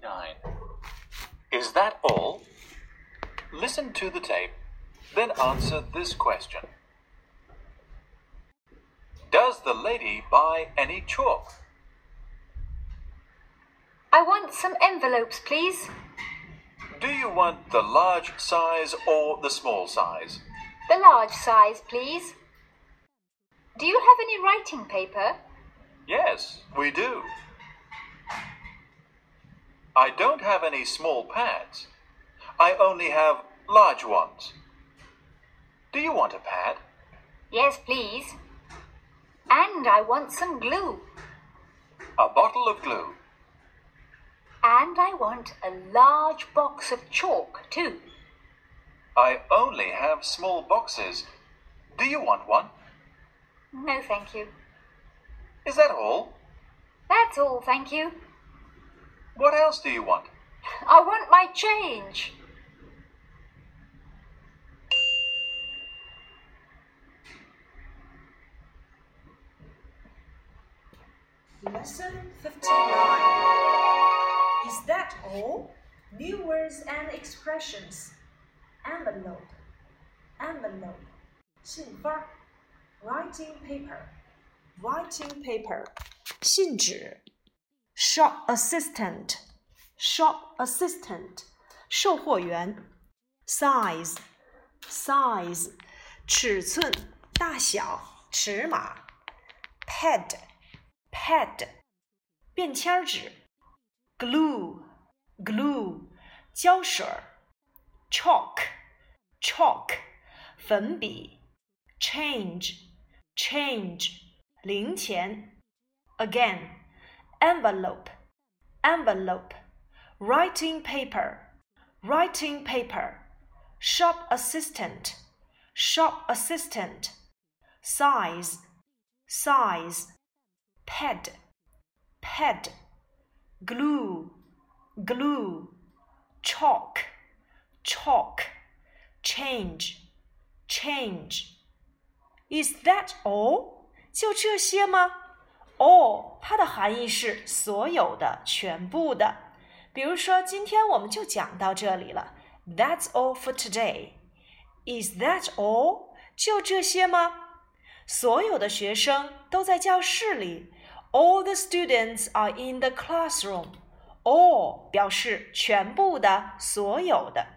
29. Is that all? Listen to the tape, then answer this question. Does the lady buy any chalk? I want some envelopes, please. Do you want the large size or the small size? The large size, please. Do you have any writing paper? Yes, we do. I don't have any small pads. I only have large ones. Do you want a pad? Yes, please. And I want some glue. A bottle of glue. And I want a large box of chalk, too. I only have small boxes. Do you want one? No, thank you. Is that all? That's all, thank you. What else do you want? I want my change. Lesson 59. Is that all? New words and expressions. Envelope. Envelope. 信封 Writing paper. Writing paper. 信纸 Shop assistant. Shop assistant. 售货员 Size. Size. 尺寸、大小、尺码 Pad. pad 便签纸，glue glue 胶水，chalk chalk 粉笔，change change 零钱，again envelope envelope writing paper writing paper shop assistant shop assistant size size pad, pad, glue, glue, chalk, chalk, change, change. Is that all? 就这些吗 ？all 它的含义是所有的、全部的。比如说，今天我们就讲到这里了。That's all for today. Is that all? 就这些吗？所有的学生都在教室里。all the students are in the classroom. All 表示全部的、所有的。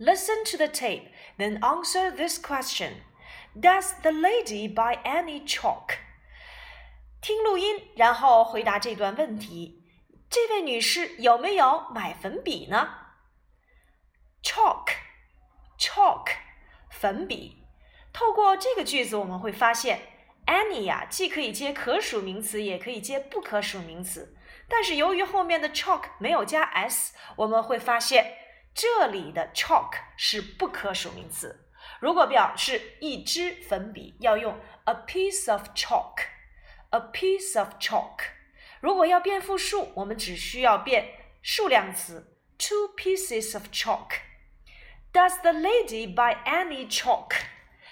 Listen to the tape, then answer this question. Does the lady buy any chalk? 听录音，然后回答这段问题。这位女士有没有买粉笔呢？Chalk，chalk，粉笔。透过这个句子，我们会发现。any 呀，既可以接可数名词，也可以接不可数名词。但是由于后面的 chalk 没有加 s，我们会发现这里的 chalk 是不可数名词。如果表示一支粉笔，要用 a piece of chalk chalk，a piece of chalk。如果要变复数，我们只需要变数量词 two pieces of chalk。Does the lady buy any chalk？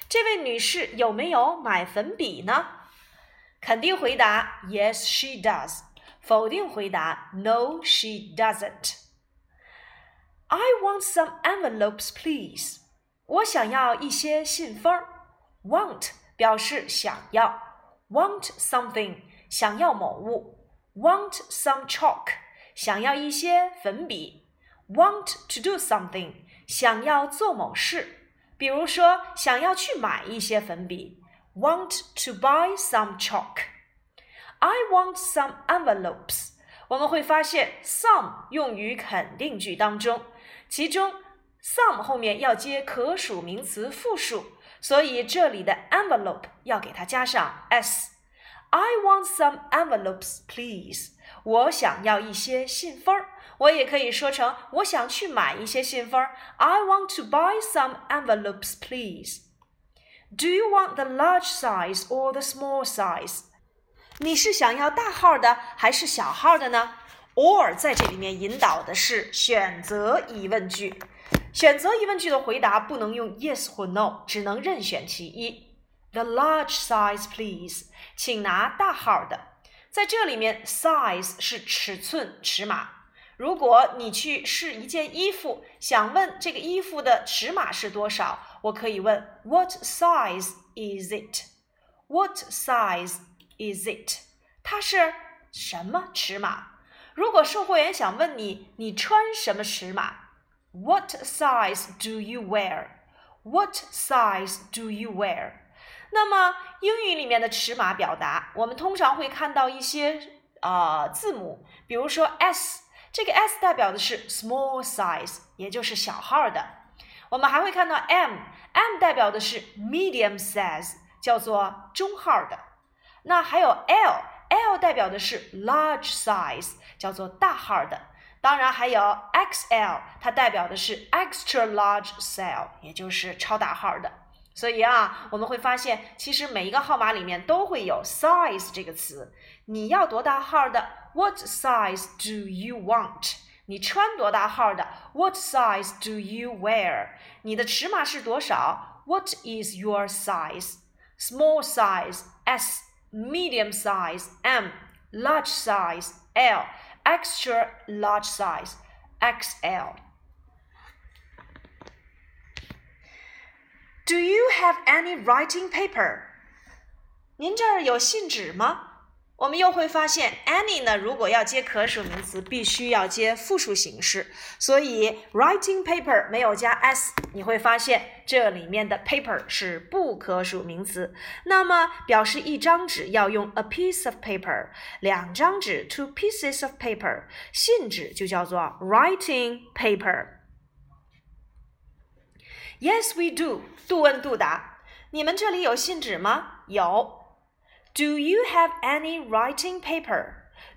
这位女士有没有买粉笔呢？肯定回答 Yes, she does。否定回答 No, she doesn't。I want some envelopes, please。我想要一些信封。Want 表示想要 ，want something 想要某物，want some chalk 想要一些粉笔，want to do something 想要做某事。比如说，想要去买一些粉笔，want to buy some chalk。I want some envelopes。我们会发现，some 用于肯定句当中，其中 some 后面要接可数名词复数， 所以这里的 envelope 要给它加上 s。I want some envelopes, please。我想要一些信封儿。我也可以说成我想去买一些信封。I want to buy some envelopes, please. Do you want the large size or the small size? 你是想要大号的还是小号的呢？Or 在这里面引导的是选择疑问句。 选择疑问句的回答不能用 yes 或 no，只能任选其一。The large size, please. 请拿大号的。在这里面，size 是尺寸、尺码。如果你去试一件衣服，想问这个衣服的尺码是多少，我可以问 What size is it？What size is it？它是什么尺码？如果售货员想问你，你穿什么尺码？What size do you wear？What size do you wear？那么英语里面的尺码表达，我们通常会看到一些呃字母，比如说 s。这个 S 代表的是 small size，也就是小号的。我们还会看到 M，M 代表的是 medium size，叫做中号的。那还有 L，L 代表的是 large size，叫做大号的。当然还有 XL，它代表的是 extra large size，也就是超大号的。所以啊，我们会发现，其实每一个号码里面都会有 size 这个词。你要多大号的？What size do you want？你穿多大号的？What size do you wear？你的尺码是多少？What is your size？Small size S, medium size M, large size L, extra large size XL. Do you have any writing paper？您这儿有信纸吗？ 我们又会发现，any 呢，如果要接可数名词，必须要接复数形式。所以，writing paper 没有加 s，你会发现这里面的 paper 是不可数名词。那么，表示一张纸要用 a piece of paper，两张纸 two pieces of paper，信纸就叫做 writing paper。Yes, we do。杜问杜答，你们这里有信纸吗？有。Do you have any writing paper?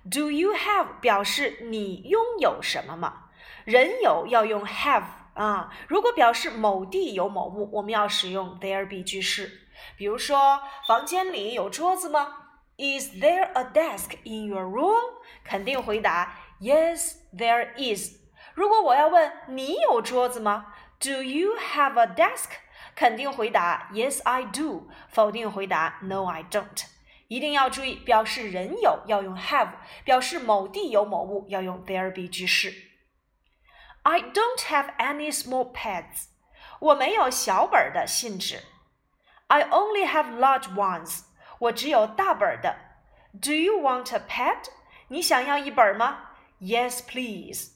Do you have 表示你拥有什么吗？人有要用 have 啊。如果表示某地有某物，我们要使用 there be 句式。比如说，房间里有桌子吗？Is there a desk in your room？肯定回答 Yes, there is。如果我要问你有桌子吗？Do you have a desk？肯定回答 Yes, I do。否定回答 No, I don't。 一定要注意，表示人有要用 have，表示某地有某物要用 there be 句式。I don't have any small pads，我没有小本的信纸。I only have large ones，我只有大本的。Do you want a pad？你想要一本吗？Yes, please。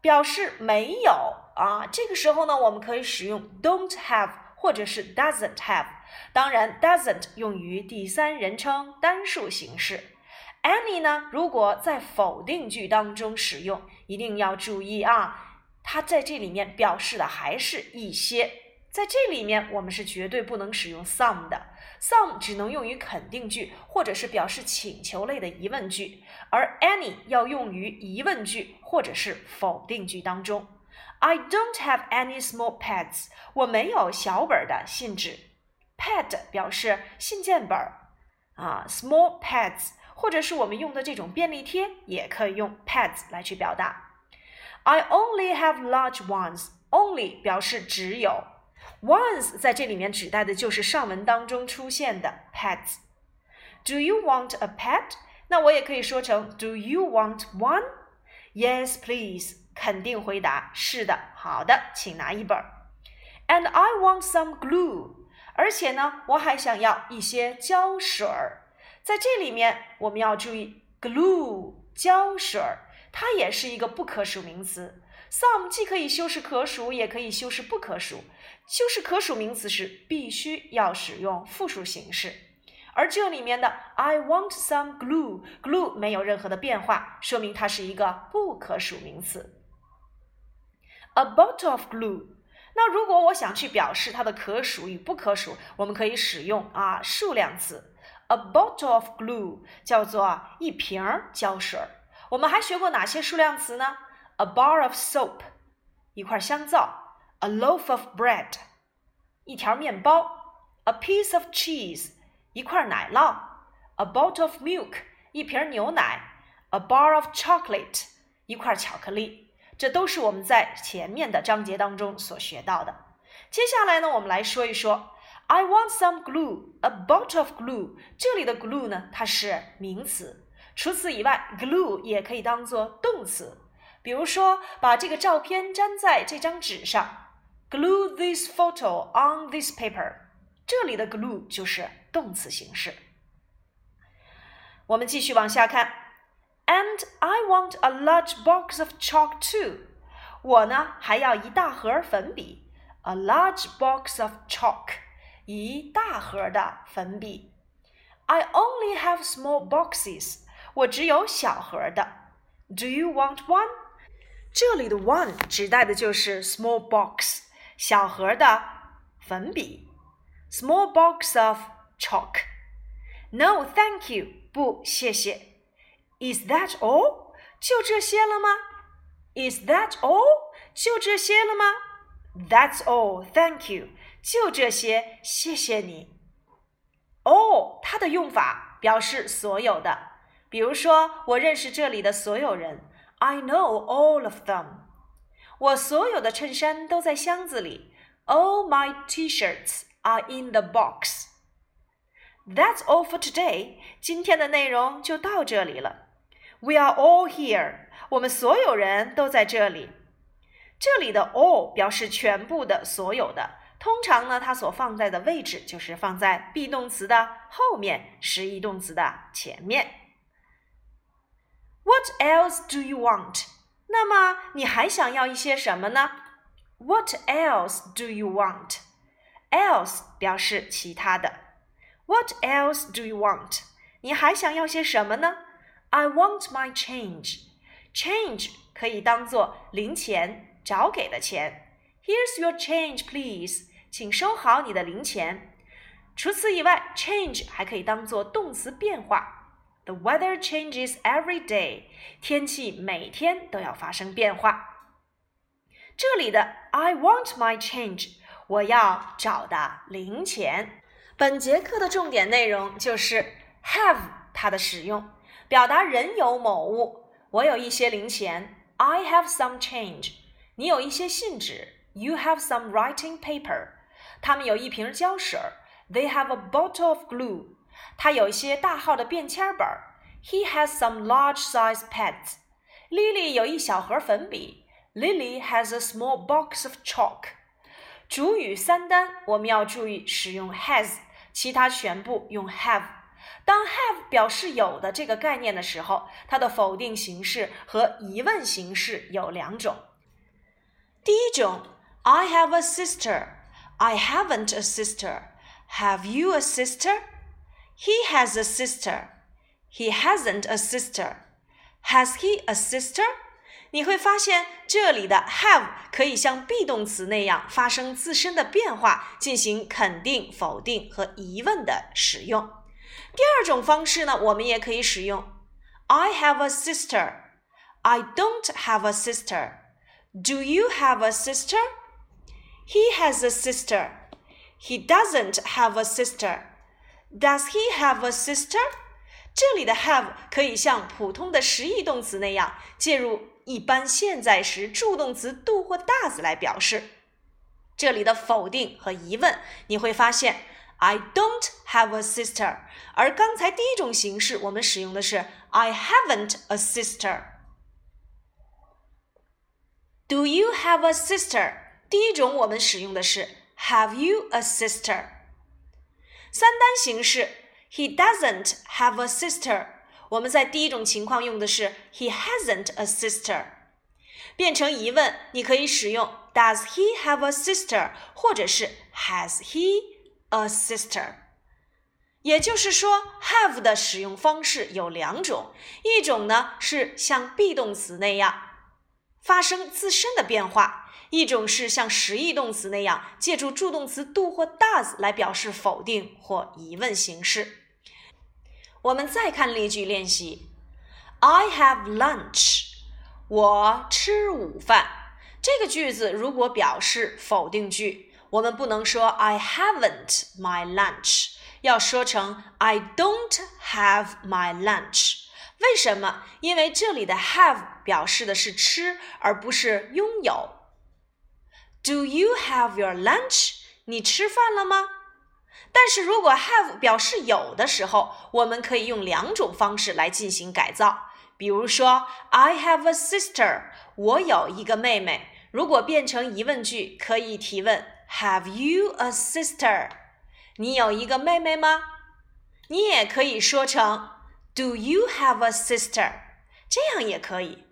表示没有啊，这个时候呢，我们可以使用 don't have。或者是 doesn't have。当然，doesn't 用于第三人称单数形式。any 呢，如果在否定句当中使用，一定要注意啊，它在这里面表示的还是一些。在这里面，我们是绝对不能使用 some 的，some 只能用于肯定句或者是表示请求类的疑问句，而 any 要用于疑问句或者是否定句当中。I don't have any small pads，我没有小本的信纸。Pad 表示信件本儿啊，small pads 或者是我们用的这种便利贴也可以用 pads 来去表达。I only have large ones。Only 表示只有，ones 在这里面指代的就是上文当中出现的 pads。Do you want a pad？那我也可以说成 Do you want one？Yes, please。肯定回答是的，好的，请拿一本。And I want some glue。而且呢，我还想要一些胶水儿。在这里面，我们要注意 glue 胶水儿，它也是一个不可数名词。some 既可以修饰可数，也可以修饰不可数。修饰可数名词时，必须要使用复数形式。而这里面的 I want some glue，glue 没有任何的变化，说明它是一个不可数名词。A bottle of glue。那如果我想去表示它的可数与不可数，我们可以使用啊数量词。A bottle of glue 叫做一瓶胶水。我们还学过哪些数量词呢？A bar of soap 一块香皂，A loaf of bread 一条面包，A piece of cheese 一块奶酪，A bottle of milk 一瓶牛奶，A bar of chocolate 一块巧克力。 这都是我们在前面的章节当中所学到的。接下来呢，我们来说一说 I want some glue, a bottle of glue。这里的 glue 呢，它是名词。除此以外，glue 也可以当做动词。比如说，把这个照片粘在这张纸上，glue this photo on this paper。这里的 glue 就是动词形式。我们继续往下看 ，And I want a large box of chalk too。我呢还要一大盒粉笔，a large box of chalk，一大盒的粉笔。I only have small boxes。我只有小盒的。Do you want one？这里的 one 指代的就是 small box 小盒的粉笔，small box of chalk。No, thank you，不，谢谢。 Is that all？就这些了吗？Is that all？就这些了吗？That's all, thank you。就这些，谢谢你。all 它的用法表示所有的，比如说，我认识这里的所有人。I know all of them。我所有的衬衫都在箱子里。All my T-shirts are in the box。That's all for today。今天的内容就到这里了。 We are all here。我们所有人都在这里。这里的 all 表示全部的、所有的。通常呢，它所放在的位置就是放在 be 动词的后面，实义动词的前面。What else do you want？那么你还想要一些什么呢？What else do you want？else 表示其他的。What else do you want？你还想要些什么呢？I want my change。change 可以当做零钱，找给的钱。Here's your change, please。请收好你的零钱。除此以外，change 还可以当做动词变化。The weather changes every day. 天气每天都要发生变化。这里的 I want my change，我要找的零钱。本节课的重点内容就是 have 它的使用，表达人有某物。我有一些零钱，I have some change。你有一些信纸，You have some writing paper。他们有一瓶胶水，They have a bottle of glue。他有一些大号的便签本儿，He has some large-size pads. Lily 有一小盒粉笔，Lily has a small box of chalk. 主语三单，我们要注意使用 has，其他全部用 have。 当 have 表示有的这个概念的时候，它的否定形式和疑问形式有两种。第一种，I have a sister. I haven't a sister. Have you a sister? He has a sister. He hasn't a sister. Has he a sister? 你会发现这里的 have 可以像 be 动词那样发生自身的变化，进行肯定、否定和疑问的使用。第二种方式呢，我们也可以使用 I have a sister. I don't have a sister. Do you have a sister? He has a sister. He doesn't have a sister. Does he have a sister? 这里的 have 可以像普通的实义动词那样介入一般现在时助动词 do 或 does 来表示。这里的否定和疑问，你会发现 I don't have a sister，而刚才第一种形式我们使用的是 I haven't a sister。Do you have a sister？第一种我们使用的是 Have you a sister？三单形式，He doesn't have a sister。我们在第一种情况用的是 He hasn't a sister。变成疑问，你可以使用 Does he have a sister？或者是 Has he A sister？也就是说，have 的使用方式有两种，一种呢是像 be 动词那样发生自身的变化。一种是像实义动词那样借助助动词 do 或 does 来表示否定或疑问形式。我们再看例句练习：I have lunch。我吃午饭。这个句子如果表示否定句，我们不能说 I haven't my lunch，要说成 I don't have my lunch。为什么？因为这里的 have 表示的是吃，而不是拥有。Do you have your lunch？你吃饭了吗？但是如果 have 表示有的时候，我们可以用两种方式来进行改造。 比如说，I have a sister，我有一个妹妹。如果变成疑问句，可以提问 ：Have you a sister？你有一个妹妹吗？你也可以说成 Do you have a sister？这样也可以。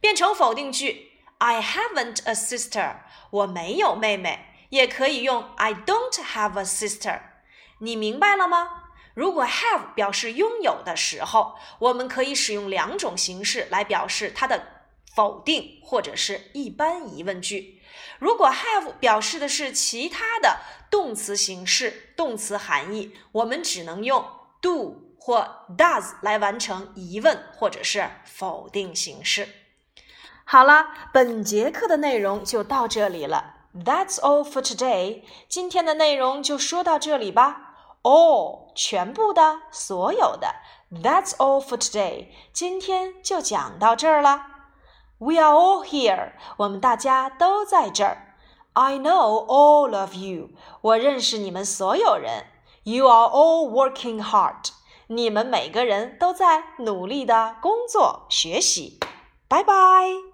变成否定句：I haven't a sister。我没有妹妹。也可以用 I don't have a sister。你明白了吗？如果 have 表示拥有的时候，我们可以使用两种形式来表示它的。否定或者是一般疑问句。如果 have 表示的是其他的动词形式、动词含义，我们只能用 do 或 does 来完成疑问或者是否定形式。好了，本节课的内容就到这里了。That's all for today。今天的内容就说到这里吧。All 全部的、所有的。That's all for today。今天就讲到这儿了。We are all here，我们大家都在这儿。I know all of you，我认识你们所有人。You are all working hard，你们每个人都在努力的工作学习。拜拜。